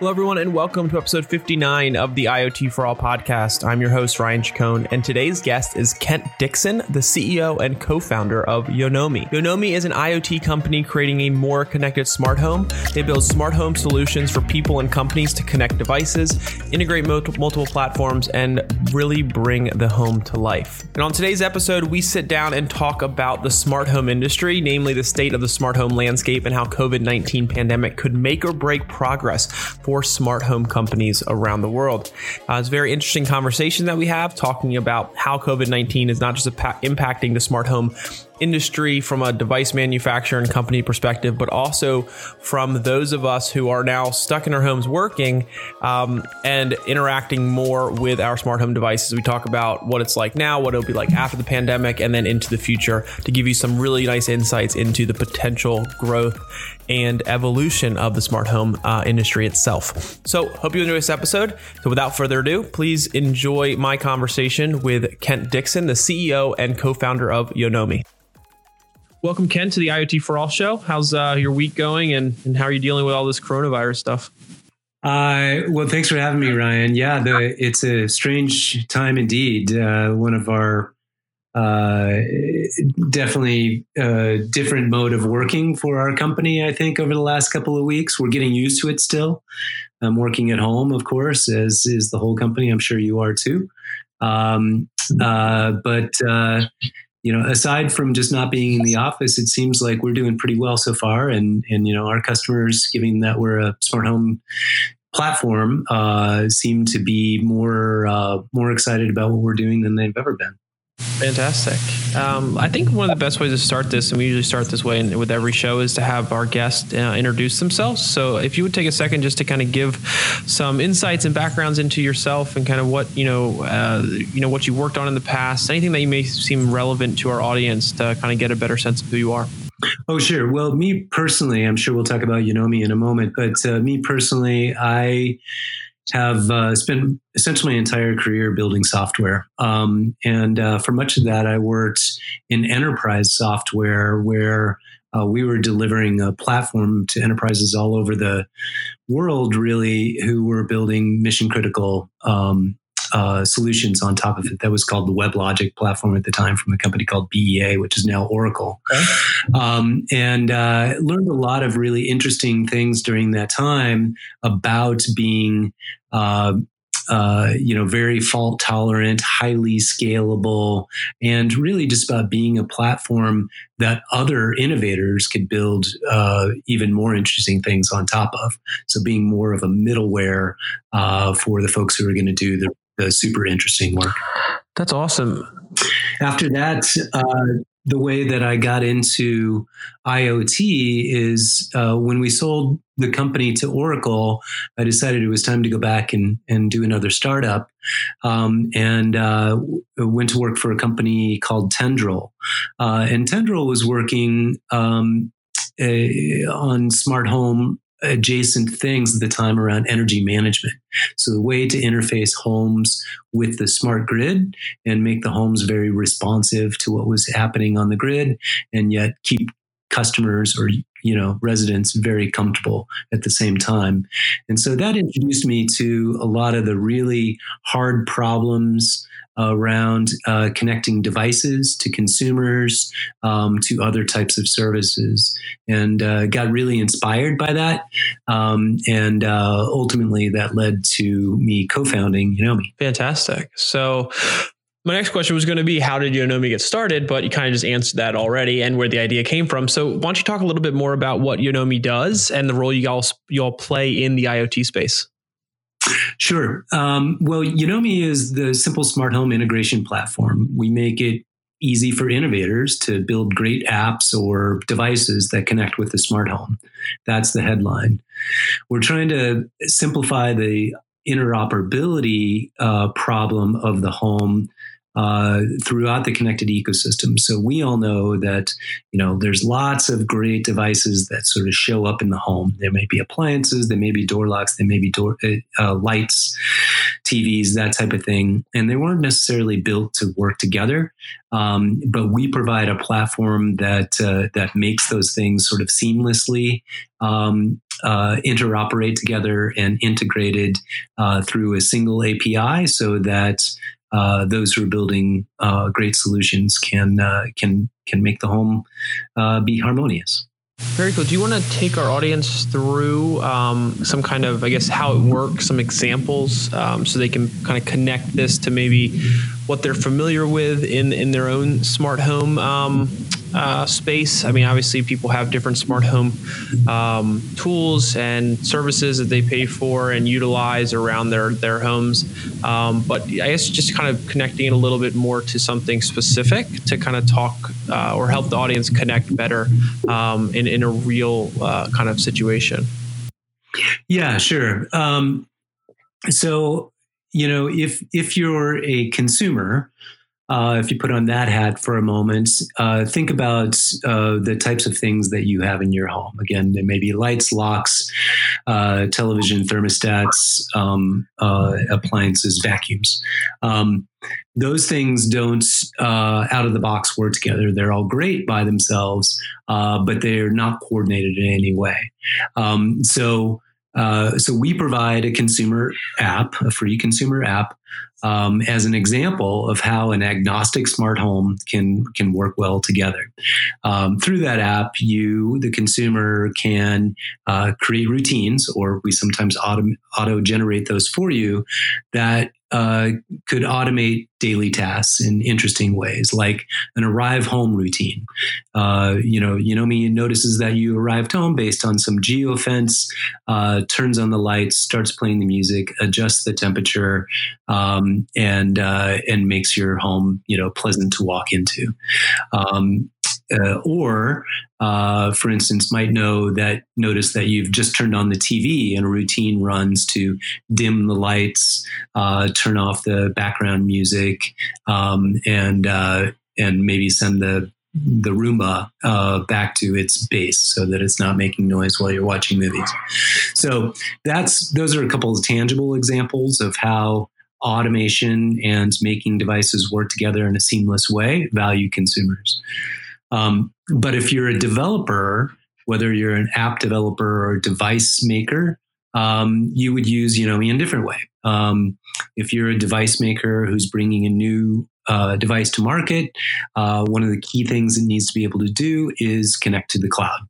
Hello, everyone, and welcome to episode 59 of the IoT for All podcast. I'm your host, Ryan Chacon, and today's guest is Kent Dickson, the CEO and co founder of Yonomi. Yonomi is an IoT company creating a more connected smart home. They build smart home solutions for people and companies to connect devices, integrate multiple platforms, and really bring the home to life. And on today's episode, we sit down and talk about the smart home industry, namely the state of the smart home landscape and how COVID 19 pandemic could make or break progress for smart home companies around the world. Uh, it's a very interesting conversation that we have talking about how COVID 19 is not just impacting the smart home industry from a device manufacturer and company perspective, but also from those of us who are now stuck in our homes working um, and interacting more with our smart home devices. We talk about what it's like now, what it'll be like after the pandemic, and then into the future to give you some really nice insights into the potential growth and evolution of the smart home uh, industry itself. So, hope you enjoy this episode. So, without further ado, please enjoy my conversation with Kent Dickson, the CEO and co founder of Yonomi. Welcome, Ken, to the IoT for All show. How's uh, your week going, and, and how are you dealing with all this coronavirus stuff? Uh, well, thanks for having me, Ryan. Yeah, the, it's a strange time indeed. Uh, one of our uh, definitely a uh, different mode of working for our company. I think over the last couple of weeks, we're getting used to it. Still, I'm working at home, of course, as is the whole company. I'm sure you are too. Um, uh, but uh, you know, aside from just not being in the office, it seems like we're doing pretty well so far. And and you know, our customers, given that we're a smart home platform, uh, seem to be more uh, more excited about what we're doing than they've ever been. Fantastic. Um, I think one of the best ways to start this, and we usually start this way with every show, is to have our guests uh, introduce themselves. So, if you would take a second just to kind of give some insights and backgrounds into yourself and kind of what you know, uh, you know, what you worked on in the past, anything that you may seem relevant to our audience to kind of get a better sense of who you are. Oh, sure. Well, me personally, I'm sure we'll talk about Yonomi in a moment, but uh, me personally, I have uh, spent essentially my entire career building software. Um, and uh, for much of that, I worked in enterprise software where uh, we were delivering a platform to enterprises all over the world, really, who were building mission critical um, uh, solutions on top of it. That was called the WebLogic platform at the time from a company called BEA, which is now Oracle. Okay. Um, and uh, learned a lot of really interesting things during that time about being. Uh, uh, you know, very fault tolerant, highly scalable, and really just about being a platform that other innovators could build uh, even more interesting things on top of. So, being more of a middleware uh, for the folks who are going to do the uh, super interesting work. That's awesome. After that, uh, the way that I got into IoT is uh, when we sold the company to Oracle, I decided it was time to go back and, and do another startup um, and uh, went to work for a company called Tendril. Uh, and Tendril was working um, a, on smart home adjacent things at the time around energy management. So the way to interface homes with the smart grid and make the homes very responsive to what was happening on the grid and yet keep customers or you know residents very comfortable at the same time and so that introduced me to a lot of the really hard problems around uh, connecting devices to consumers, um, to other types of services, and uh, got really inspired by that. Um, and uh, ultimately, that led to me co-founding Yonomi. Fantastic. So. My next question was going to be how did Yonomi get started, but you kind of just answered that already and where the idea came from. So why don't you talk a little bit more about what Yonomi does and the role you all you all play in the IoT space? Sure. Um, well, Yonomi is the simple smart home integration platform. We make it easy for innovators to build great apps or devices that connect with the smart home. That's the headline. We're trying to simplify the interoperability uh, problem of the home uh, throughout the connected ecosystem. So we all know that you know there's lots of great devices that sort of show up in the home. There may be appliances, there may be door locks, there may be door uh, uh lights, TVs, that type of thing, and they weren't necessarily built to work together. Um, but we provide a platform that uh, that makes those things sort of seamlessly um, uh, interoperate together and integrated uh, through a single API so that uh, those who are building uh, great solutions can uh, can can make the home uh, be harmonious. Very cool. Do you want to take our audience through um, some kind of, I guess, how it works, some examples, um, so they can kind of connect this to maybe what they're familiar with in in their own smart home um, uh, space. I mean, obviously, people have different smart home um, tools and services that they pay for and utilize around their their homes. Um, but I guess just kind of connecting it a little bit more to something specific to kind of talk uh, or help the audience connect better um, in in a real uh, kind of situation. Yeah, sure. Um, so you know, if if you're a consumer, uh, if you put on that hat for a moment, uh, think about uh, the types of things that you have in your home. Again, there may be lights, locks, uh, television, thermostats, um, uh, appliances, vacuums. Um, those things don't uh, out of the box work together. They're all great by themselves, but they're not coordinated in any way. Um, so uh, so we provide a consumer app, a free consumer app, um, as an example of how an agnostic smart home can can work well together. Um, through that app, you, the consumer, can uh, create routines, or we sometimes auto auto generate those for you that uh, could automate daily tasks in interesting ways, like an arrive home routine. Uh, you know, Yonomi notices that you arrived home based on some geofence, uh, turns on the lights, starts playing the music, adjusts the temperature, um, and uh, and makes your home you know pleasant to walk into. Um, uh, or uh, for instance, might know that notice that you've just turned on the TV and a routine runs to dim the lights, uh, turn off the background music, um, and uh, and maybe send the the Roomba uh, back to its base so that it's not making noise while you're watching movies. So that's those are a couple of tangible examples of how automation and making devices work together in a seamless way value consumers. Um, but if you're a developer, whether you're an app developer or device maker, um, you would use Yonomi in a different way. Um, if you're a device maker who's bringing a new uh, device to market, uh, one of the key things it needs to be able to do is connect to the cloud.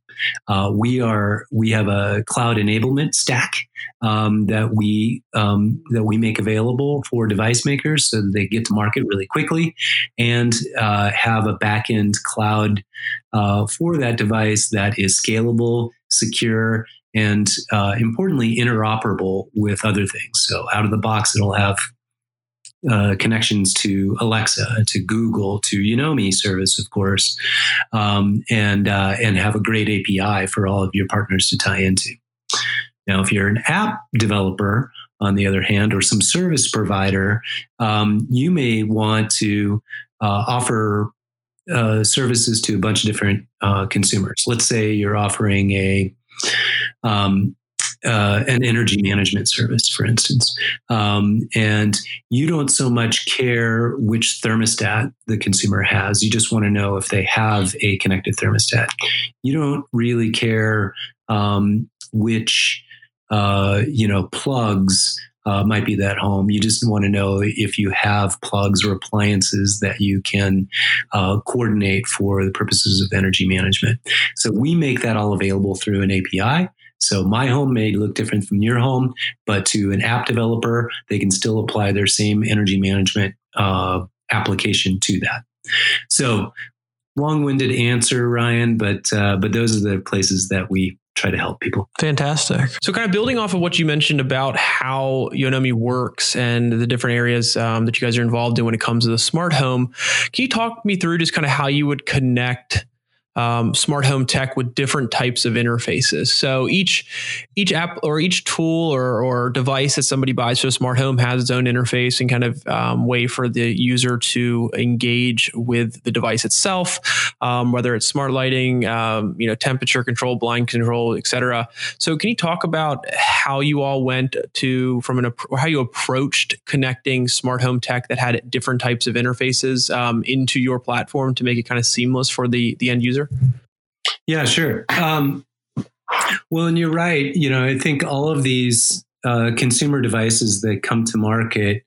Uh, we are we have a cloud enablement stack um, that we um, that we make available for device makers so that they get to market really quickly, and uh, have a backend cloud uh, for that device that is scalable, secure, and uh, importantly interoperable with other things. So out of the box, it'll have uh, connections to Alexa, to Google, to Yonomi service, of course, um, and uh, and have a great API for all of your partners to tie into. Now, if you're an app developer, on the other hand, or some service provider, um, you may want to uh, offer uh, services to a bunch of different uh, consumers. Let's say you're offering a um, uh, an energy management service, for instance, um, and you don't so much care which thermostat the consumer has. You just want to know if they have a connected thermostat. You don't really care um, which uh, you know plugs uh, might be that home. You just want to know if you have plugs or appliances that you can uh, coordinate for the purposes of energy management. So we make that all available through an API. So my home may look different from your home, but to an app developer, they can still apply their same energy management uh, application to that. So long-winded answer, Ryan, but uh, but those are the places that we try to help people. Fantastic. So, kind of building off of what you mentioned about how Yonomi works and the different areas um, that you guys are involved in when it comes to the smart home, can you talk me through just kind of how you would connect um, smart home tech with different types of interfaces. So each each app or each tool or, or device that somebody buys for a smart home has its own interface and kind of um, way for the user to engage with the device itself, um, whether it's smart lighting, um, you know, temperature control, blind control, etc. So can you talk about how you all went to from an how you approached connecting smart home tech that had different types of interfaces um, into your platform to make it kind of seamless for the the end user? Yeah, sure. Um, Well, and you're right. You know, I think all of these uh, consumer devices that come to market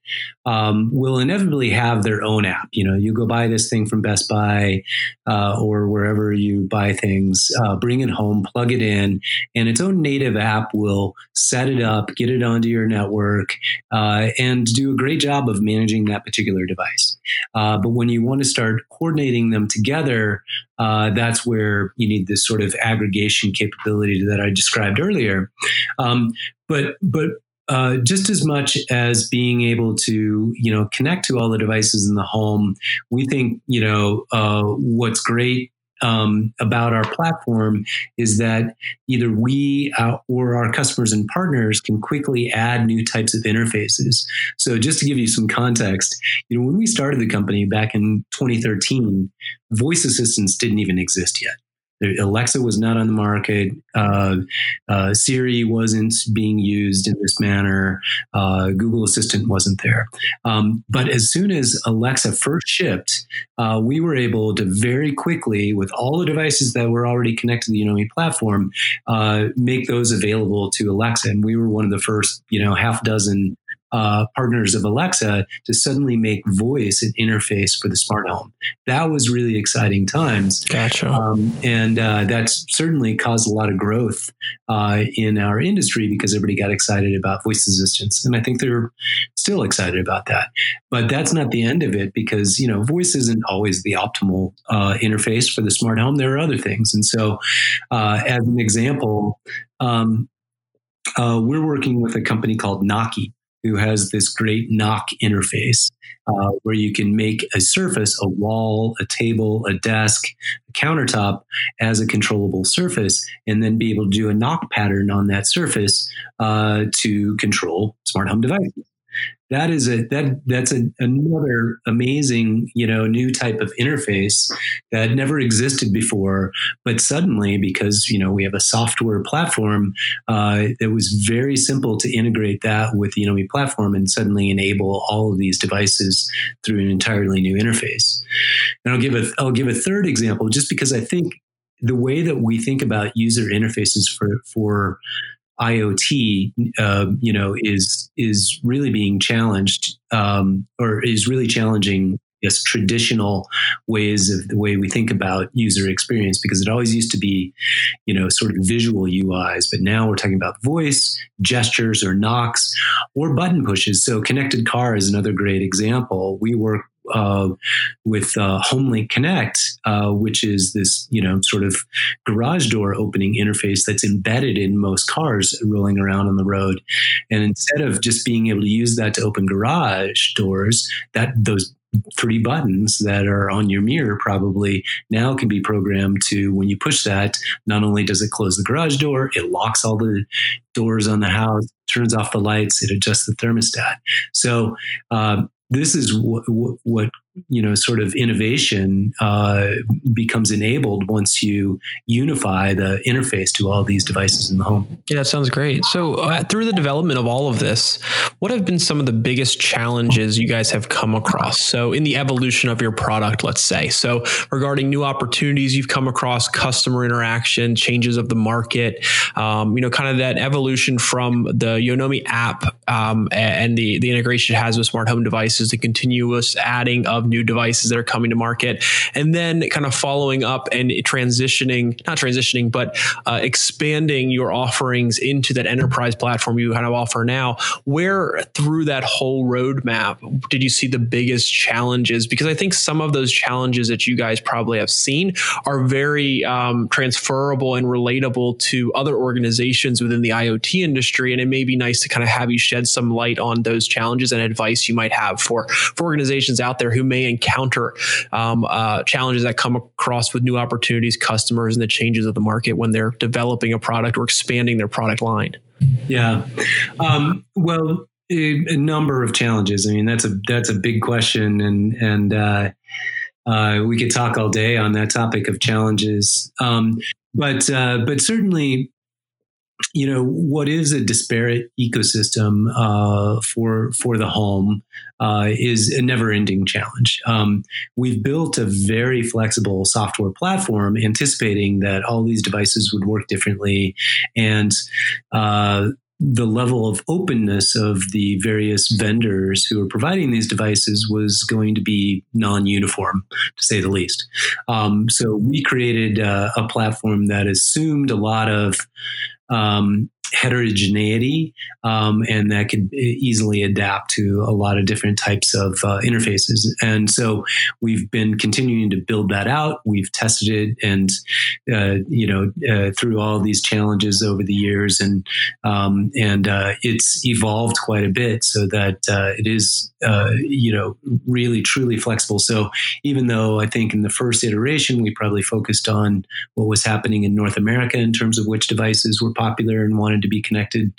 um, will inevitably have their own app. You know, you go buy this thing from Best Buy uh, or wherever you buy things, uh, bring it home, plug it in, and its own native app will set it up, get it onto your network, uh, and do a great job of managing that particular device. Uh, but when you want to start coordinating them together, uh, that's where you need this sort of aggregation capability that I described earlier. Um, but but uh, just as much as being able to you know connect to all the devices in the home, we think you know uh, what's great um, about our platform is that either we uh, or our customers and partners can quickly add new types of interfaces. So, just to give you some context, you know, when we started the company back in 2013, voice assistants didn't even exist yet. Alexa was not on the market. Uh, uh, Siri wasn't being used in this manner. Uh, Google Assistant wasn't there. Um, but as soon as Alexa first shipped, uh, we were able to very quickly, with all the devices that were already connected to the Yonomi platform, uh, make those available to Alexa. And we were one of the first, you know, half dozen uh, partners of Alexa to suddenly make voice an interface for the smart home. That was really exciting times. Gotcha. Um, and uh, that's certainly caused a lot of growth uh, in our industry because everybody got excited about voice assistance, And I think they're still excited about that. But that's not the end of it because, you know, voice isn't always the optimal uh, interface for the smart home. There are other things. And so, uh, as an example, um, uh, we're working with a company called Knocki who has this great knock interface uh, where you can make a surface, a wall, a table, a desk, a countertop as a controllable surface, and then be able to do a knock pattern on that surface uh, to control smart home devices that is a that that's a, another amazing you know new type of interface that never existed before but suddenly because you know we have a software platform uh, that was very simple to integrate that with the Yonomi platform and suddenly enable all of these devices through an entirely new interface. And I'll give a I'll give a third example just because I think the way that we think about user interfaces for for IoT, uh, you know, is is really being challenged, um, or is really challenging. Yes, traditional ways of the way we think about user experience because it always used to be, you know, sort of visual UIs, but now we're talking about voice, gestures, or knocks, or button pushes. So, connected car is another great example. We work uh, with uh, HomeLink Connect, uh, which is this you know sort of garage door opening interface that's embedded in most cars rolling around on the road. And instead of just being able to use that to open garage doors, that those three buttons that are on your mirror probably now can be programmed to when you push that not only does it close the garage door it locks all the doors on the house turns off the lights it adjusts the thermostat so um, this is what, what, you know sort of innovation uh, becomes enabled once you unify the interface to all these devices in the home. Yeah that sounds great. So uh, through the development of all of this what have been some of the biggest challenges you guys have come across? So in the evolution of your product let's say. So regarding new opportunities you've come across customer interaction changes of the market um, you know kind of that evolution from the yonomi app um, and the the integration it has with smart home devices the continuous adding of new devices that are coming to market, and then kind of following up and transitioning, not transitioning, but uh, expanding your offerings into that enterprise platform you kind of offer now. Where through that whole roadmap did you see the biggest challenges? Because I think some of those challenges that you guys probably have seen are very um, transferable and relatable to other organizations within the IoT industry. And it may be nice to kind of have you shed some light on those challenges and advice you might have for, for organizations out there who may encounter um, uh, challenges that come across with new opportunities, customers, and the changes of the market when they're developing a product or expanding their product line? Yeah. Um, well, a, a, number of challenges. I mean, that's a that's a big question, and and uh, uh, we could talk all day on that topic of challenges. Um, but uh, but certainly, you know what is a disparate ecosystem uh, for for the home uh, is a never-ending challenge. Um, we've built a very flexible software platform, anticipating that all these devices would work differently, and uh, the level of openness of the various vendors who are providing these devices was going to be non-uniform, to say the least. Um, so we created uh, a platform that assumed a lot of um, heterogeneity um, and that could easily adapt to a lot of different types of uh, interfaces. And so we've been continuing to build that out. We've tested it and, uh, you know, uh, through all these challenges over the years and, um, and uh, it's evolved quite a bit so that uh, it is, you know, really truly flexible. So even though I think in the first iteration, we probably focused on what was happening in North America in terms of which devices were popular and wanted to be connected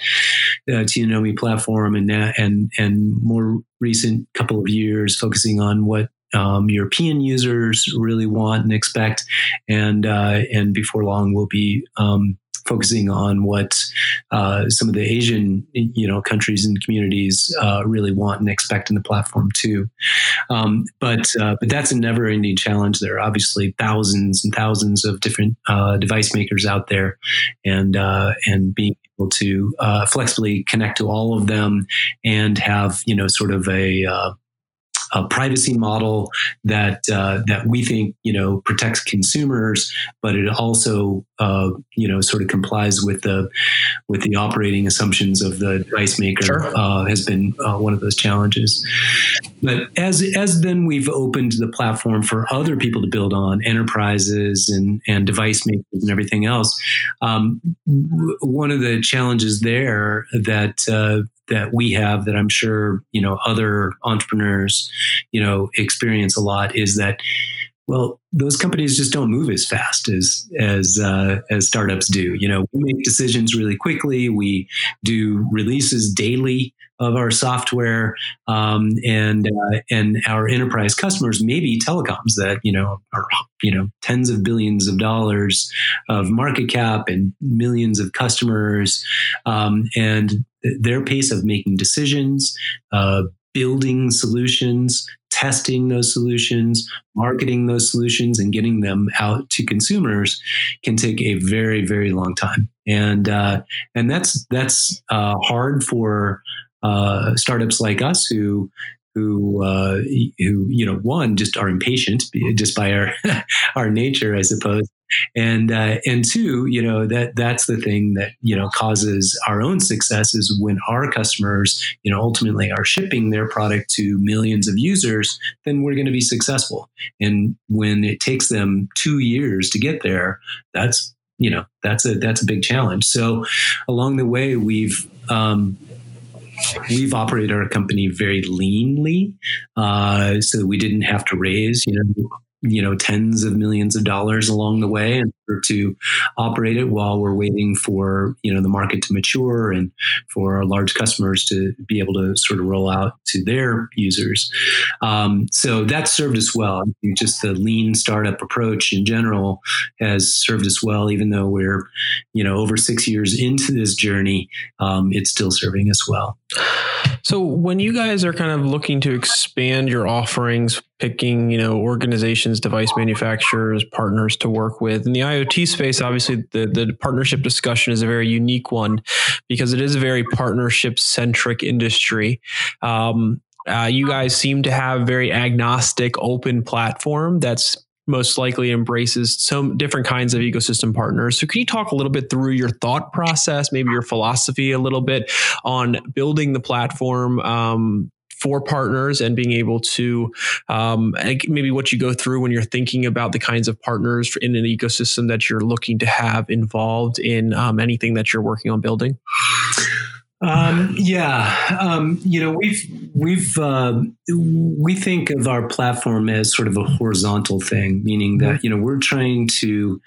uh, to Yonomi platform, and and and more recent couple of years focusing on what um, European users really want and expect, and uh, and before long we'll be um, focusing on what uh, some of the Asian, you know, countries and communities uh, really want and expect in the platform too. Um, but uh, but that's a never-ending challenge. There are obviously thousands and thousands of different uh, device makers out there, and uh, and being able to uh, flexibly connect to all of them and have you know sort of a a privacy model that uh, that we think you know protects consumers, but it also uh, you know sort of complies with the with the operating assumptions of the device maker sure. uh, has been uh, one of those challenges. But as as then we've opened the platform for other people to build on, enterprises and and device makers and everything else. Um, one of the challenges there that uh, that we have that I'm sure, you know, other entrepreneurs, you know, experience a lot is that, well, those companies just don't move as fast as as uh, as startups do. You know, we make decisions really quickly. We do releases daily of our software, um, and uh, and our enterprise customers, maybe telecoms that you know are you know tens of billions of dollars of market cap and millions of customers, um, and their pace of making decisions, uh, building solutions, testing those solutions, marketing those solutions, and getting them out to consumers can take a very, very long time. And uh, and that's that's uh, hard for uh, startups like us who who uh, who you know one just are impatient just by our our nature, I suppose, and uh, and two, you know that that's the thing that you know causes our own success is when our customers, you know, ultimately are shipping their product to millions of users, then we're going to be successful. And when it takes them two years to get there, that's you know that's a that's a big challenge. So along the way, we've um, we've operated our company very leanly, uh, so we didn't have to raise, you know, you know tens of millions of dollars along the way in order to operate it while we're waiting for you know the market to mature and for our large customers to be able to sort of roll out to their users. Um, so that served us well. Just the lean startup approach in general has served us well. Even though we're you know over six years into this journey um, it's still serving us well. So when you guys are kind of looking to expand your offerings, picking, you know, organizations, device manufacturers, partners to work with in the IoT space, obviously the, the partnership discussion is a very unique one because it is a very partnership centric industry. Um, uh, you guys seem to have very agnostic, open platform that's most likely embraces some different kinds of ecosystem partners. So, can you talk a little bit through your thought process, maybe your philosophy a little bit on building the platform um, for partners and being able to um, maybe what you go through when you're thinking about the kinds of partners in an ecosystem that you're looking to have involved in um, anything that you're working on building? Um, yeah, um, you know, we've we've uh, we think of our platform as sort of a horizontal thing, meaning that you know we're trying to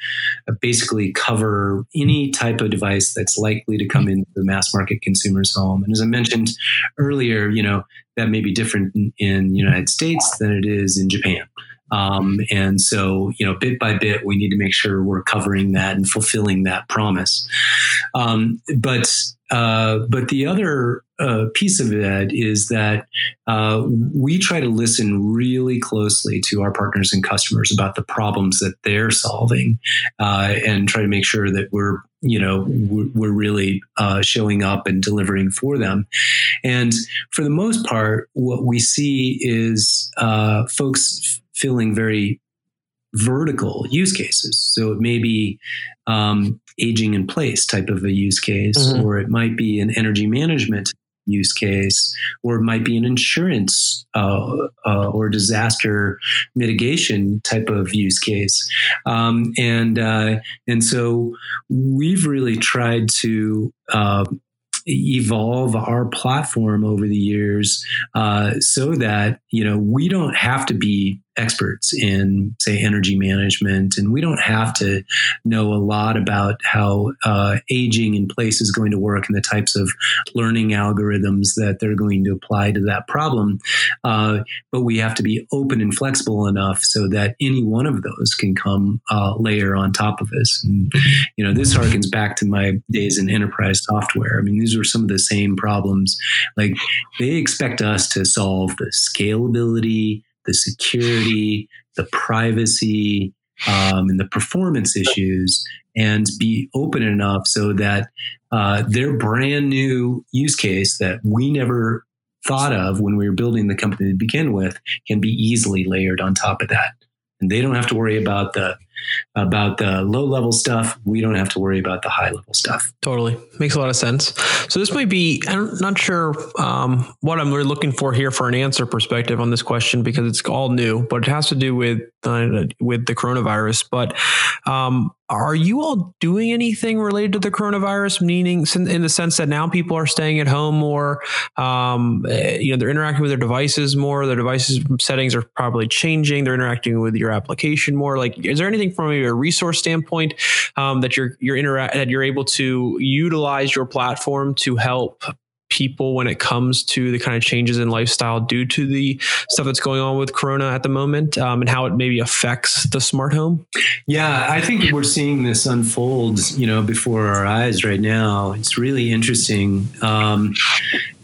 uh, basically cover any type of device that's likely to come into the mass market consumer's home. And as I mentioned earlier, you know that may be different in, in the United States than it is in Japan. Um, and so, you know, bit by bit, we need to make sure we're covering that and fulfilling that promise. Um, but uh, but the other uh, piece of it is that uh, we try to listen really closely to our partners and customers about the problems that they're solving, uh, and try to make sure that we're you know we're really uh, showing up and delivering for them. And for the most part, what we see is folks feeling very vertical use cases. So it may be um, aging in place type of a use case, mm-hmm. or it might be an energy management use case, or it might be an insurance uh, uh, or disaster mitigation type of use case. Um, and uh, and so we've really tried to uh, evolve our platform over the years uh, so that you know we don't have to be experts in, say, energy management, and we don't have to know a lot about how uh, aging in place is going to work and the types of learning algorithms that they're going to apply to that problem. Uh, but we have to be open and flexible enough so that any one of those can come uh, layer on top of us. And, you know, this harkens back to my days in enterprise software. I mean, these are some of the same problems. Like they expect us to solve the scalability, the security, the privacy, um, and the performance issues, and be open enough so that uh, their brand new use case that we never thought of when we were building the company to begin with can be easily layered on top of that. And they don't have to worry about the about the low level stuff. We don't have to worry about the high level stuff. Totally makes a lot of sense. So this might be, I'm not sure um, what I'm really looking for here for an answer perspective on this question because it's all new, but it has to do with uh, with the coronavirus. But um, are you all doing anything related to the coronavirus? Meaning, in the sense that now people are staying at home more, um, eh, you know, they're interacting with their devices more. Their devices settings are probably changing. They're interacting with your application more. Like, is there anything from a resource standpoint um, that you're you're interact that you're able to utilize your platform to help people when it comes to the kind of changes in lifestyle due to the stuff that's going on with corona at the moment um, and how it maybe affects the smart home? Yeah i think we're seeing this unfold you know before our eyes right now. It's really interesting. Um,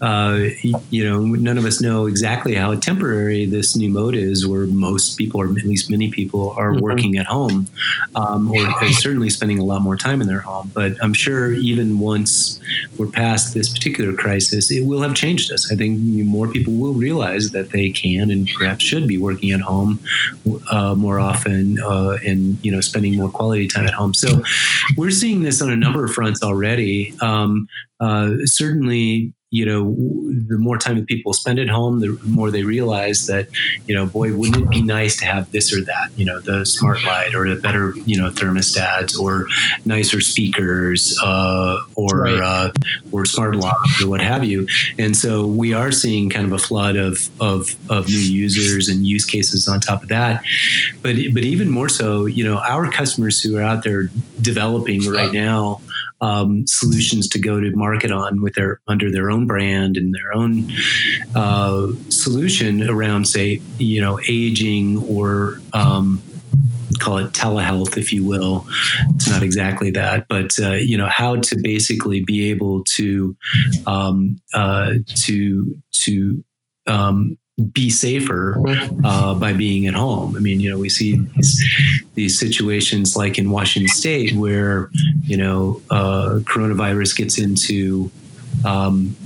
uh, you know, none of us know exactly how temporary this new mode is, where most people, or at least many people, are mm-hmm. working at home, um, or certainly spending a lot more time in their home. But I'm sure even once we're past this particular crisis, it will have changed us. I think more people will realize that they can and perhaps should be working at home uh, more often, uh, and you know, spending more quality time at home. So we're seeing this on a number of fronts already. Um, uh, certainly you know, the more time that people spend at home, the more they realize that, you know, boy, wouldn't it be nice to have this or that, you know, the smart light or the better, you know, thermostats or nicer speakers uh, or right. uh, or smart locks or what have you. And so we are seeing kind of a flood of, of, of new users and use cases on top of that. But, but even more so, you know, our customers who are out there developing right now um, solutions to go to market on with their under their own brand and their own uh, solution around, say, you know, aging or um, call it telehealth, if you will. It's not exactly that, but uh, you know how to basically be able to um, uh, to to um, be safer uh, by being at home. I mean, you know, we see these, these situations like in Washington State where you know uh, coronavirus gets into um,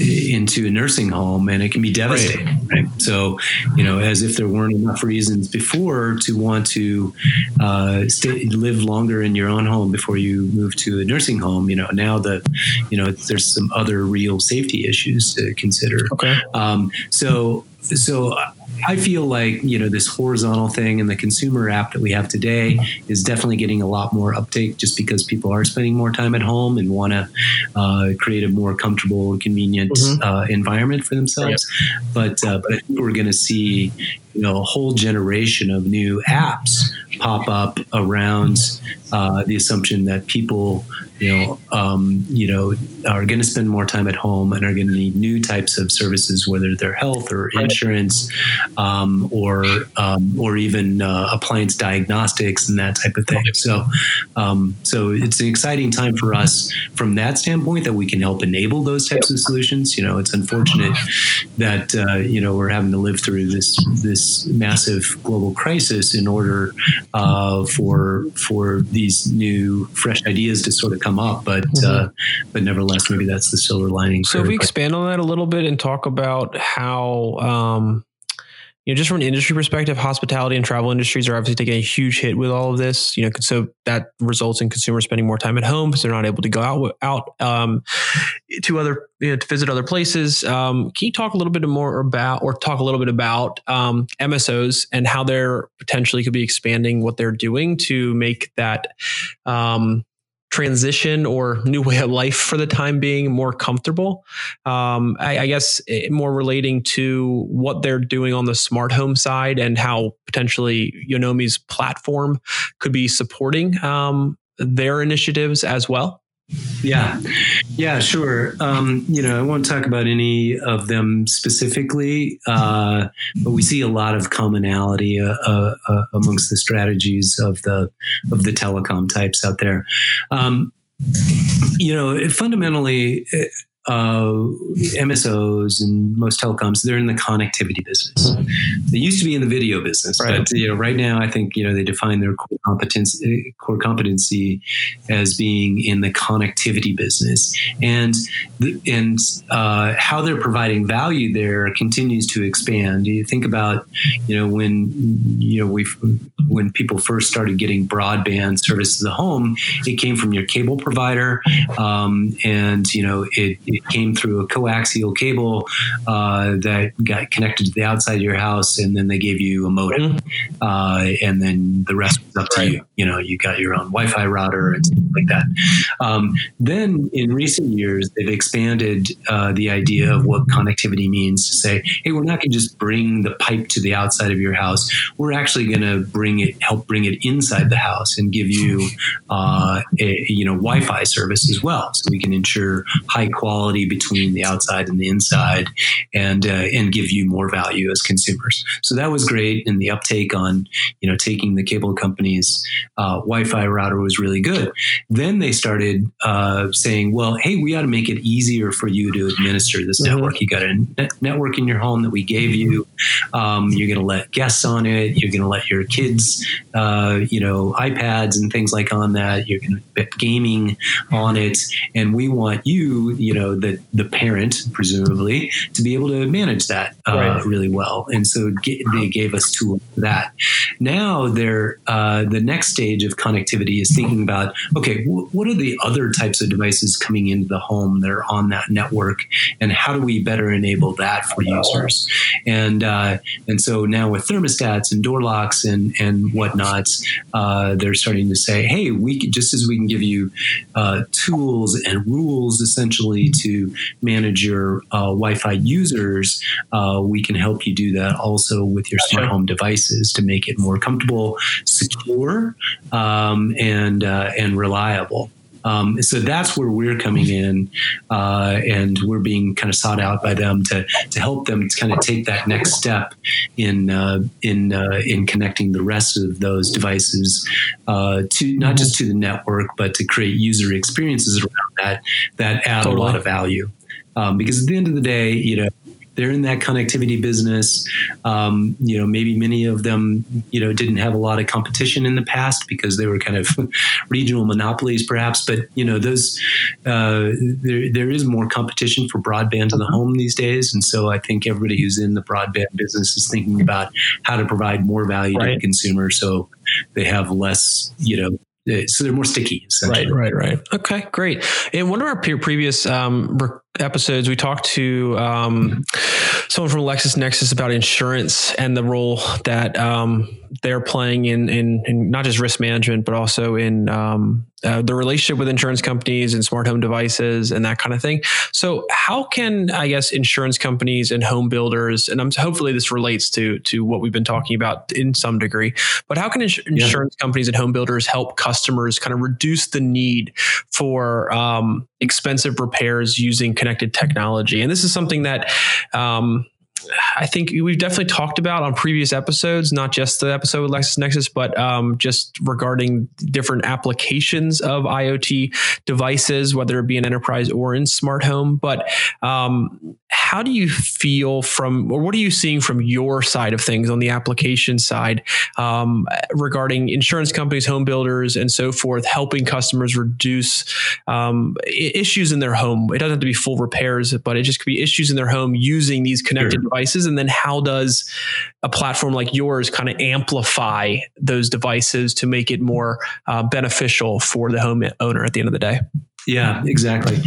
into a nursing home and it can be devastating right. right. so you know as if there weren't enough reasons before to want to uh, stay, live longer in your own home before you move to a nursing home you know now that you know there's some other real safety issues to consider okay um, so so I feel like you know this horizontal thing and the consumer app that we have today is definitely getting a lot more uptake just because people are spending more time at home and want to uh, create a more comfortable and convenient mm-hmm. uh, environment for themselves. But uh, but I think we're going to see you know a whole generation of new apps pop up around uh, the assumption that people, you know, um, you know, are going to spend more time at home and are going to need new types of services, whether they're health or insurance, um, or um, or even uh, appliance diagnostics and that type of thing. So, um, so it's an exciting time for us from that standpoint that we can help enable those types of solutions. You know, it's unfortunate that uh, you know we're having to live through this this massive global crisis in order uh, for for these new fresh ideas to sort of come up. But mm-hmm. uh, but nevertheless, maybe that's the silver lining. So if we expand on that a little bit and talk about how. Um, you know, just from an industry perspective, hospitality and travel industries are obviously taking a huge hit with all of this. You know, so that results in consumers spending more time at home because they're not able to go out out um, to other you know, to visit other places. Um, can you talk a little bit more about, or talk a little bit about um, MSOs and how they're potentially could be expanding what they're doing to make that um, transition or new way of life for the time being more comfortable. Um, I, I, guess eh, more relating to what they're doing on the smart home side and how potentially Yonomi's platform could be supporting um, their initiatives as well. Yeah, yeah, sure. Um, you know, I won't talk about any of them specifically, uh, but we see a lot of commonality uh, uh, uh amongst the strategies of the of the telecom types out there. Um, you know, fundamentally, uh, MSOs and most telecoms, they're in the connectivity business. They used to be in the video business, right. but you know, right now, I think you know they define their core competency, core competency as being in the connectivity business, and and uh, how they're providing value there continues to expand. You think about, you know, when you know we when people first started getting broadband services at home, it came from your cable provider, um, and you know it, it, came through a coaxial cable uh, that got connected to the outside of your house, and then they gave you a modem, mm-hmm. uh, and then the rest was up to right. you. You know, you got your own Wi-Fi router and stuff like that. Um, then in recent years, they've expanded uh, the idea of what connectivity means to say, hey, we're not going to just bring the pipe to the outside of your house. We're actually going to bring it, help bring it inside the house, and give you, uh, a, you know, Wi-Fi service as well, so we can ensure high quality between the outside and the inside, and uh, and give you more value as consumers. So that was great, and the uptake on you know taking the cable company's uh, Wi-Fi router was really good. Then they started uh, saying, well, hey, we ought to make it easier for you to administer this mm-hmm. network. You got a net- network in your home that we gave you. Um, you're going to let guests on it. You're going to let your kids, uh, you know, iPads and things like on that. You're going to put gaming on it, and we want you, you know, the the parent presumably to be able to manage that uh, right. really well. And so they gave us tools for that. Now they're uh, the next stage of connectivity is thinking about okay, w- what are the other types of devices coming into the home that are on that network, and how do we better enable that for users? And uh, and so now with thermostats and door locks and and whatnots, uh, they're starting to say, hey, we can, just as we can give you uh, tools and rules essentially to manage your uh, Wi-Fi users, uh, we can help you do that also with your smart home devices to make it more comfortable, secure, um, and uh, and reliable. Um, so that's where we're coming in, uh, and we're being kind of sought out by them to to help them to kind of take that next step in uh, in uh, in connecting the rest of those devices uh, to not just to the network, but to create user experiences around that that add totally. a lot of value. Um, because at the end of the day, you know, they're in that connectivity business. Um, you know, maybe many of them, you know, didn't have a lot of competition in the past because they were kind of regional monopolies, perhaps. But you know, those uh, there there is more competition for broadband in the home these days, and so I think everybody who's in the broadband business is thinking about how to provide more value right. to the consumer, so they have less, you know, so they're more sticky. Right, right, right. Okay, great. In one of our previous um, episodes, we talked to um, someone from LexisNexis about insurance and the role that um, they're playing in, in, in not just risk management, but also in um, uh, the relationship with insurance companies and smart home devices and that kind of thing. So, how can I guess insurance companies and home builders, and I'm hopefully this relates to to what we've been talking about in some degree, but how can ins- yeah. insurance companies and home builders help customers kind of reduce the need for um, expensive repairs using connected technology? And this is something that um, I think we've definitely talked about on previous episodes, not just the episode with LexisNexis, but um, just regarding different applications of IoT devices, whether it be in enterprise or in smart home. But um, how do you feel from, or what are you seeing from your side of things on the application side um, regarding insurance companies, home builders, and so forth, helping customers reduce um, issues in their home? It doesn't have to be full repairs, but it just could be issues in their home using these connected sure. devices. And then how does a platform like yours kind of amplify those devices to make it more uh, beneficial for the home owner at the end of the day? Yeah, exactly.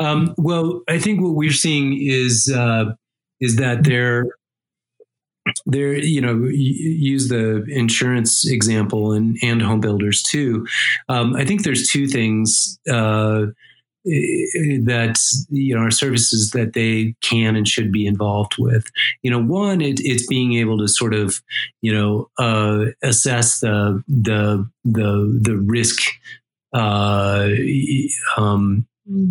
Um, well, I think what we're seeing is uh, is that they're they're you know use the insurance example and and home builders too. Um, I think there's two things. Uh, that you know are services that they can and should be involved with. You know, one it, it's being able to sort of you know uh, assess the the the the risk uh, um,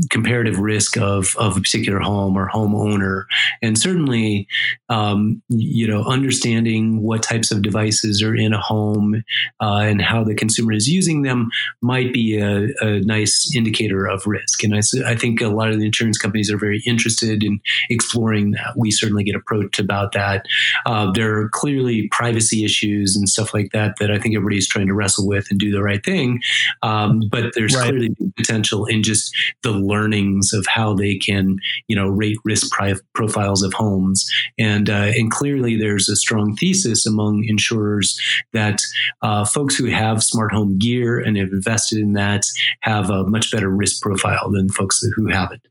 comparative risk of of a particular home or homeowner, and certainly, um, you know, understanding what types of devices are in a home uh, and how the consumer is using them might be a, a nice indicator of risk. And I, I, think a lot of the insurance companies are very interested in exploring that. We certainly get approached about that. Uh, there are clearly privacy issues and stuff like that that I think everybody's trying to wrestle with and do the right thing. Um, but there's right. clearly potential in just the learnings of how they can, you know, rate risk pri- profiles of homes. And uh, and clearly, there's a strong thesis among insurers that uh, folks who have smart home gear and have invested in that have a much better risk profile than folks who haven't.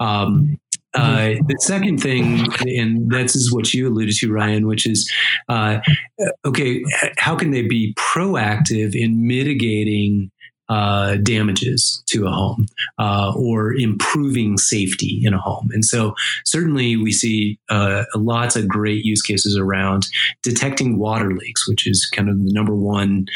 Um, uh, the second thing, and this is what you alluded to, Ryan, which is uh, okay, how can they be proactive in mitigating uh, damages to a home uh, or improving safety in a home. And so, certainly, we see uh, lots of great use cases around detecting water leaks, which is kind of the number one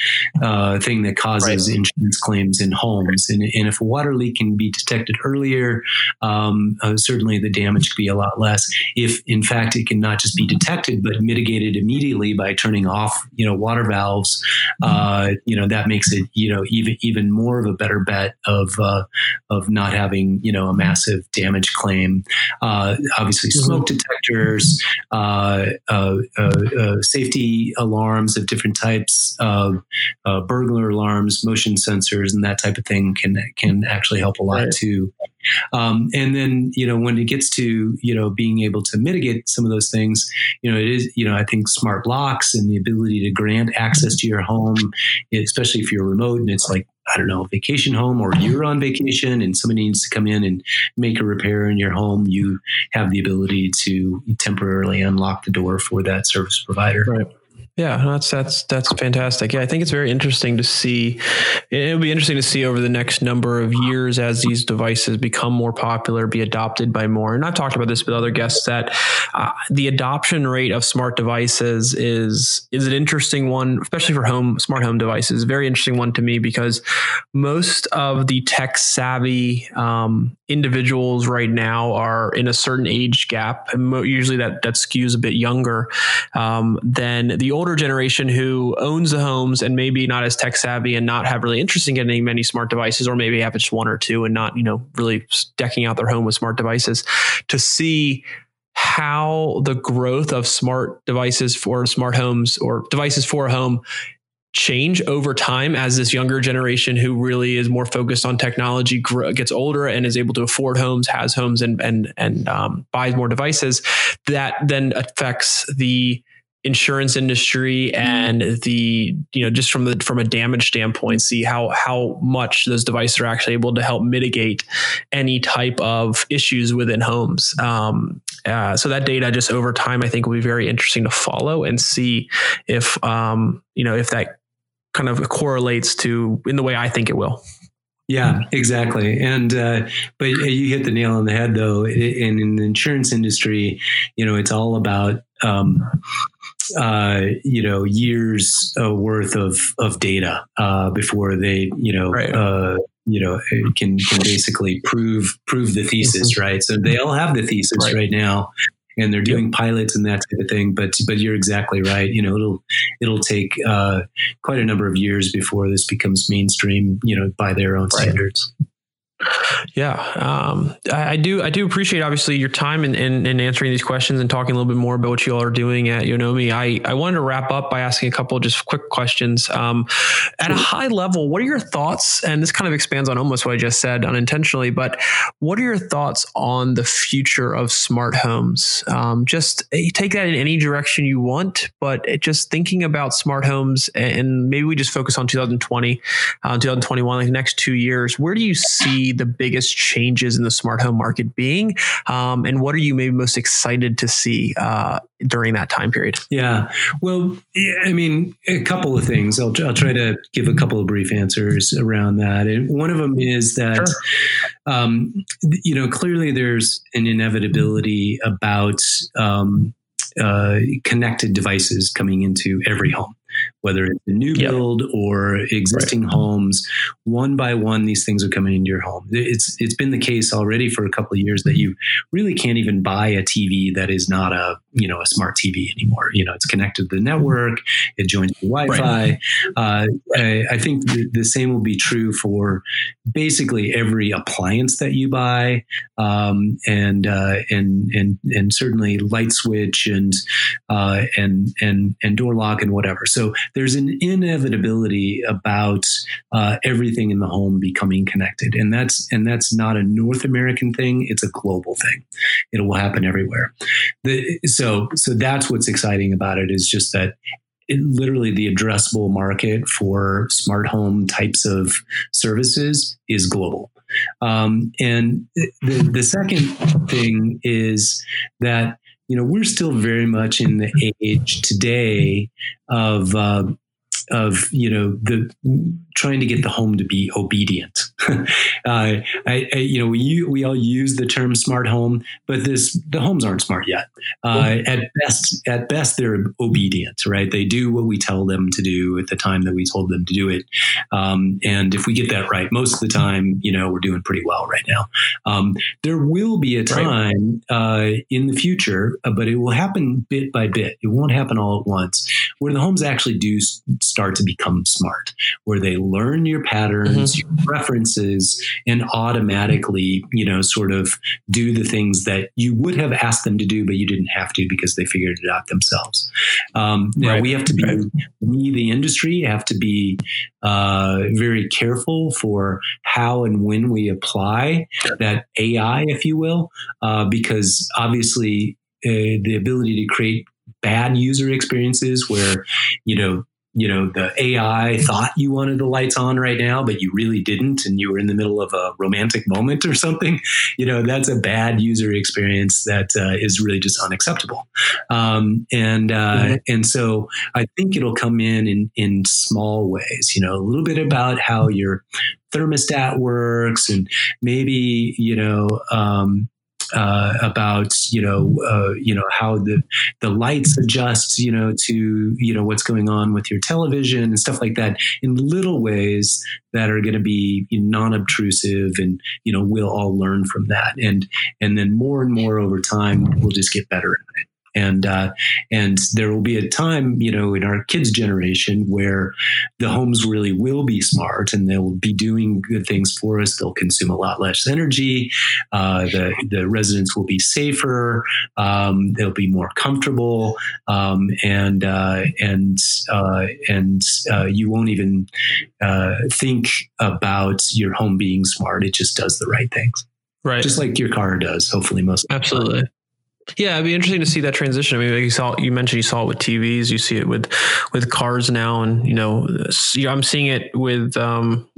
uh, thing that causes right. insurance claims in homes. And, and, if a water leak can be detected earlier, um, uh, certainly the damage could be a lot less. If, in fact, it can not just be detected but mitigated immediately by turning off, you know, water valves, uh, you know, that makes it, you know, even even even more of a better bet of uh, of not having you know a massive damage claim. Uh, obviously, mm-hmm. smoke detectors, uh, uh, uh, safety alarms of different types, burglar alarms, motion sensors, and that type of thing can can actually help a lot right. too. Um, and then, you know, when it gets to, you know, being able to mitigate some of those things, you know, it is, you know, I think smart locks and the ability to grant access to your home, especially if you're remote and it's like I don't know, vacation home or you're on vacation and somebody needs to come in and make a repair in your home, you have the ability to temporarily unlock the door for that service provider. Right. Yeah, that's that's that's fantastic. Yeah, I think it's very interesting to see. It'll be interesting to see over the next number of years as these devices become more popular, be adopted by more. And I've talked about this with other guests that uh, the adoption rate of smart devices is is an interesting one, especially for home smart home devices. Very interesting one to me because most of the tech savvy um, individuals right now are in a certain age gap, and usually that that skews a bit younger um, than the older older generation who owns the homes and maybe not as tech savvy and not have really interest in getting many smart devices, or maybe have just one or two and not, you know, really decking out their home with smart devices to see how the growth of smart devices for smart homes or devices for a home change over time as this younger generation who really is more focused on technology gets older and is able to afford homes, has homes, and and and um, buys more devices. That then affects the insurance industry and the you know just from the from a damage standpoint see how how much those devices are actually able to help mitigate any type of issues within homes um, uh, so that data just over time i think will be very interesting to follow and see if um, you know if that kind of correlates to in the way i think it will yeah, exactly. And uh, but you hit the nail on the head, though. In, in the insurance industry, you know, it's all about um, uh, you know years uh, worth of of data uh, before they you know right. uh, you know can can basically prove prove the thesis, mm-hmm. right? So they all have the thesis right, right now, and they're doing pilots and that type of thing. But but you're exactly right. You know, it'll it'll take uh, quite a number of years before this becomes mainstream. You know, by their own right. standards. Yeah, um, I, I, do. I do appreciate obviously your time in, in, in, answering these questions and talking a little bit more about what you all are doing at Yonomi. I, I wanted to wrap up by asking a couple just quick questions. Um, at a high level, what are your thoughts? And this kind of expands on almost what I just said unintentionally, but what are your thoughts on the future of smart homes? Um, just eh, take that in any direction you want, but just thinking about smart homes, and maybe we just focus on 2020, uh, 2021, like the next two years. Where do you see the biggest changes in the smart home market being? Um, and what are you maybe most excited to see uh, during that time period? Yeah, well, I mean, a couple of things. I'll, I'll try to give a couple of brief answers around that. And one of them is that, sure. um, you know, clearly there's an inevitability about um, uh, connected devices coming into every home whether it's a new yep. build or existing right. homes. One by one, these things are coming into your home. It's it's been the case already for a couple of years that you really can't even buy a TV that is not a you know a smart TV anymore. You know, it's connected to the network. It joins the Wi-Fi. Right. Uh, I, I, think the, the, same will be true for basically every appliance that you buy, um, and uh, and and and certainly light switch and uh, and and and door lock and whatever. So there's an inevitability about uh, everything in the home becoming connected, and that's and that's not a North American thing; it's a global thing. It will happen everywhere. The, so so that's what's exciting about it is just that it, literally the addressable market for smart home types of services is global. Um, and the, the second thing is that you know, we're still very much in the age today of uh, of you know the trying to get the home to be obedient. uh, I, I, you know, we we all use the term smart home, but this the homes aren't smart yet. Uh, at best, at best, they're obedient, right? They do what we tell them to do at the time that we told them to do it. Um, and if we get that right, most of the time, you know, we're doing pretty well right now. Um, there will be a time uh, in the future, uh, but it will happen bit by bit. It won't happen all at once, where the homes actually do start to become smart, where they learn your patterns, mm-hmm. your preferences, and automatically, you know, sort of do the things that you would have asked them to do, but you didn't have to because they figured it out themselves. Um, now right. we have to be, right. we, the industry, have to be uh, very careful for how and when we apply that AI, if you will, uh, because obviously uh, the ability to create bad user experiences where you know you know the AI thought you wanted the lights on right now, but you really didn't, and you were in the middle of a romantic moment or something. You know that's a bad user experience that uh, is really just unacceptable. Um, and uh, mm-hmm. and so I think it'll come in, in in small ways. You know, a little bit about how your thermostat works, and maybe you know. Um, uh, about you know uh, you know how the the lights adjust you know to you know what's going on with your television and stuff like that in little ways that are going to be non-obtrusive and you know we'll all learn from that. And and then more and more over time we'll just get better at it and uh, and there will be a time, you know, in our kids' generation where the homes really will be smart and they'll be doing good things for us. They'll consume a lot less energy. Uh, the the residents will be safer. Um, they'll be more comfortable, um, and uh, and uh, and uh, you won't even uh, think about your home being smart. It just does the right things. Right. Just like your car does, hopefully most. Absolutely. Yeah, it'd be interesting to see that transition. I mean, like you saw, you mentioned you saw it with TVs, you see it with with cars now, and you know, I'm seeing it with um,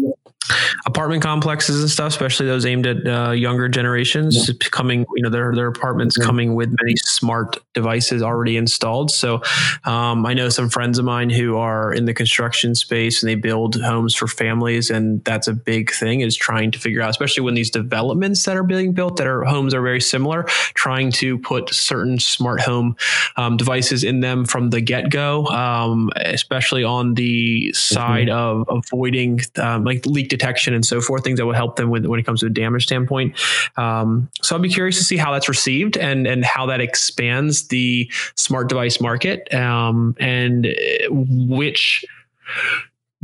apartment complexes and stuff, especially those aimed at uh, younger generations, yeah. coming, you know, their their apartments yeah. coming with many smart devices already installed. So, um, I know some friends of mine who are in the construction space and they build homes for families, and that's a big thing is trying to figure out, especially when these developments that are being built that are homes are very similar, trying to put certain smart home um, devices in them from the get go, um, especially on the side mm-hmm. of avoiding um, like leak detection and so forth, things that will help them with, when it comes to a damage standpoint. Um, so I'll be curious to see how that's received and and how that expands the smart device market um, and which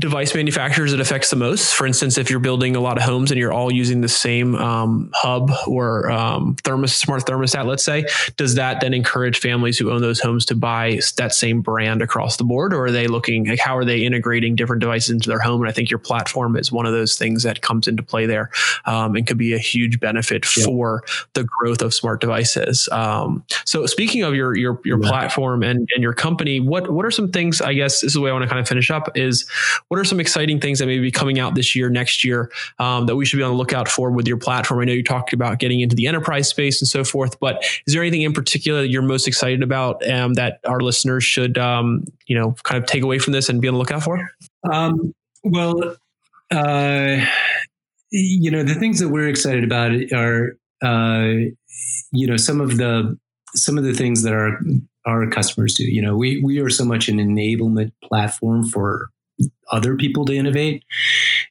device manufacturers it affects the most. For instance, if you're building a lot of homes and you're all using the same um, hub or um, thermos, smart thermostat, let's say, does that then encourage families who own those homes to buy that same brand across the board, or are they looking like how are they integrating different devices into their home? And I think your platform is one of those things that comes into play there um, and could be a huge benefit yeah. for the growth of smart devices. Um, so, speaking of your your your yeah. platform and and your company, what what are some things? I guess this is the way I want to kind of finish up is what are some exciting things that may be coming out this year, next year, um, that we should be on the lookout for with your platform? I know you talked about getting into the enterprise space and so forth, but is there anything in particular that you're most excited about um, that our listeners should, um, you know, kind of take away from this and be on the lookout for? Um, well, uh, you know, the things that we're excited about are, uh, you know, some of the some of the things that our our customers do. You know, we we are so much an enablement platform for other people to innovate.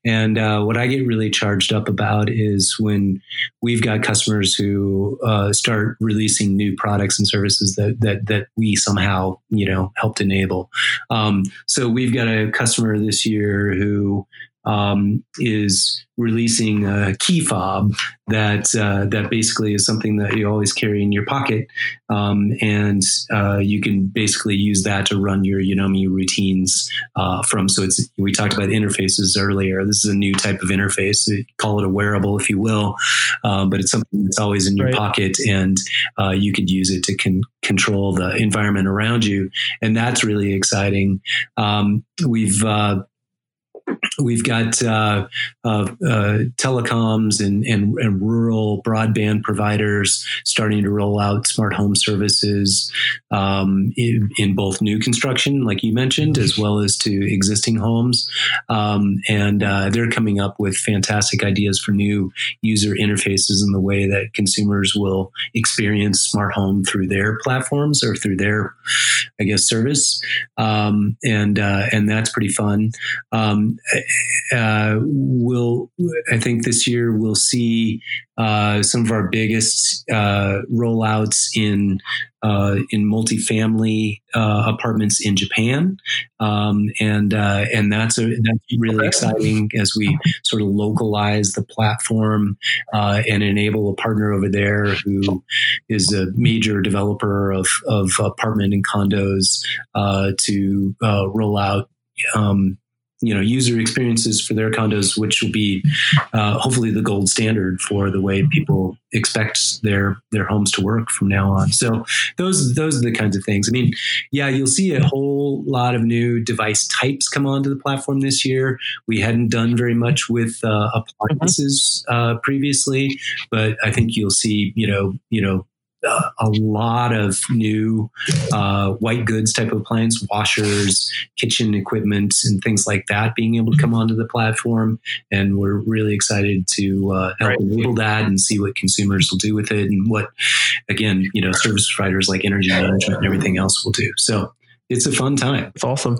And uh, what I get really charged up about is when we've got customers who uh, start releasing new products and services that that that we somehow you know helped enable. Um, so we've got a customer this year who um, is releasing a key fob that uh, that basically is something that you always carry in your pocket, um, and uh, you can basically use that to run your Yonomi routines uh, from. So it's we talked about interfaces earlier. This is a new type of interface. Call it a wearable, if you will, um, but it's something that's always in your right. pocket, and uh, you could use it to con- control the environment around you, and that's really exciting. Um, we've uh, We've got uh, uh, uh, telecoms and, and, and, rural broadband providers starting to roll out smart home services um, in, in, both new construction, like you mentioned, as well as to existing homes. Um, and uh, they're coming up with fantastic ideas for new user interfaces in the way that consumers will experience smart home through their platforms or through their, I guess, service. Um, and uh, and that's pretty fun. Um, uh, we'll, I think this year we'll see uh, some of our biggest uh, rollouts in uh, in multifamily uh, apartments in Japan, um, and uh, and that's a, that's really exciting as we sort of localize the platform and enable a partner over there who is a major developer of of apartment and condos to roll out. Um, you know user experiences for their condos, which will be uh, hopefully the gold standard for the way people expect their their homes to work from now on. So those those are the kinds of things. I mean, yeah, you'll see a whole lot of new device types come onto the platform this year. We hadn't done very much with uh, appliances uh, previously, but I think you'll see you know you know a lot of new uh, white goods type of appliance, washers, kitchen equipment, and things like that being able to come onto the platform. And we're really excited to uh, help right. enable that and see what consumers will do with it and what, again, you know, service providers like energy management and everything else will do. So it's a fun time. It's awesome.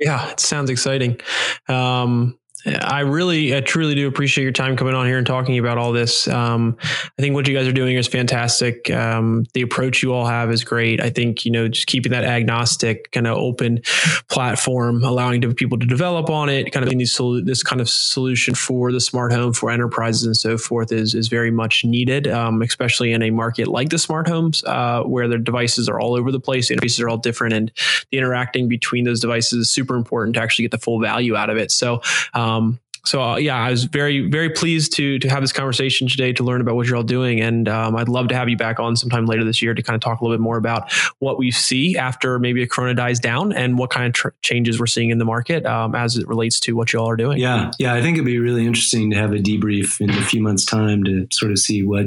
Yeah, it sounds exciting. Um, I really, I truly do appreciate your time coming on here and talking about all this. Um, I think what you guys are doing is fantastic. Um, the approach you all have is great. I think, you know, just keeping that agnostic kind of open platform, allowing people to develop on it, kind of these, this kind of solution for the smart home for enterprises and so forth is, is very much needed, um, especially in a market like the smart homes, uh, where the devices are all over the place. The interfaces are all different and the interacting between those devices is super important to actually get the full value out of it. So, um, um, so uh, yeah, I was very very pleased to to have this conversation today to learn about what you're all doing, and um, I'd love to have you back on sometime later this year to kind of talk a little bit more about what we see after maybe a Corona dies down and what kind of tr- changes we're seeing in the market um, as it relates to what you all are doing. Yeah, yeah, I think it'd be really interesting to have a debrief in a few months' time to sort of see what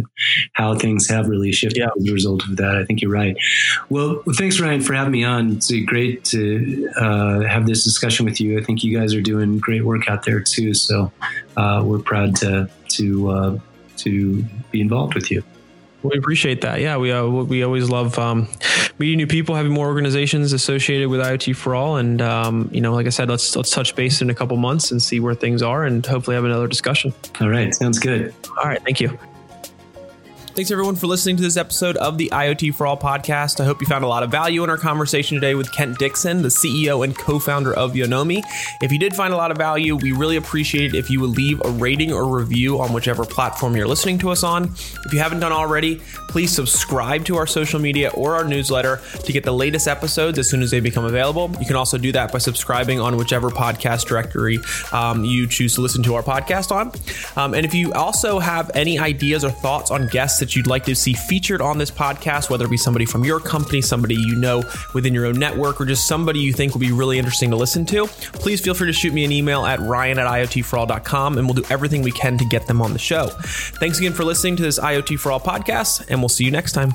how things have really shifted yeah. as a result of that. I think you're right. Well, thanks Ryan for having me on. It's great to uh, have this discussion with you. I think you guys are doing great work out there too. So uh, we're proud to to uh, to be involved with you. We appreciate that. Yeah, we uh, we always love um, meeting new people, having more organizations associated with IoT for all, and um, you know, like I said, let's let's touch base in a couple months and see where things are, and hopefully have another discussion. All right, sounds good. All right, thank you. Thanks everyone for listening to this episode of the IoT for All podcast. I hope you found a lot of value in our conversation today with Kent Dickson, the CEO and co-founder of Yonomi. If you did find a lot of value, we really appreciate it if you would leave a rating or review on whichever platform you're listening to us on. If you haven't done already, please subscribe to our social media or our newsletter to get the latest episodes as soon as they become available. You can also do that by subscribing on whichever podcast directory um, you choose to listen to our podcast on. Um, and if you also have any ideas or thoughts on guests that you'd like to see featured on this podcast, whether it be somebody from your company, somebody you know within your own network, or just somebody you think will be really interesting to listen to, please feel free to shoot me an email at ryan at iotforall.com and we'll do everything we can to get them on the show. Thanks again for listening to this IoT for All podcast, and we'll see you next time.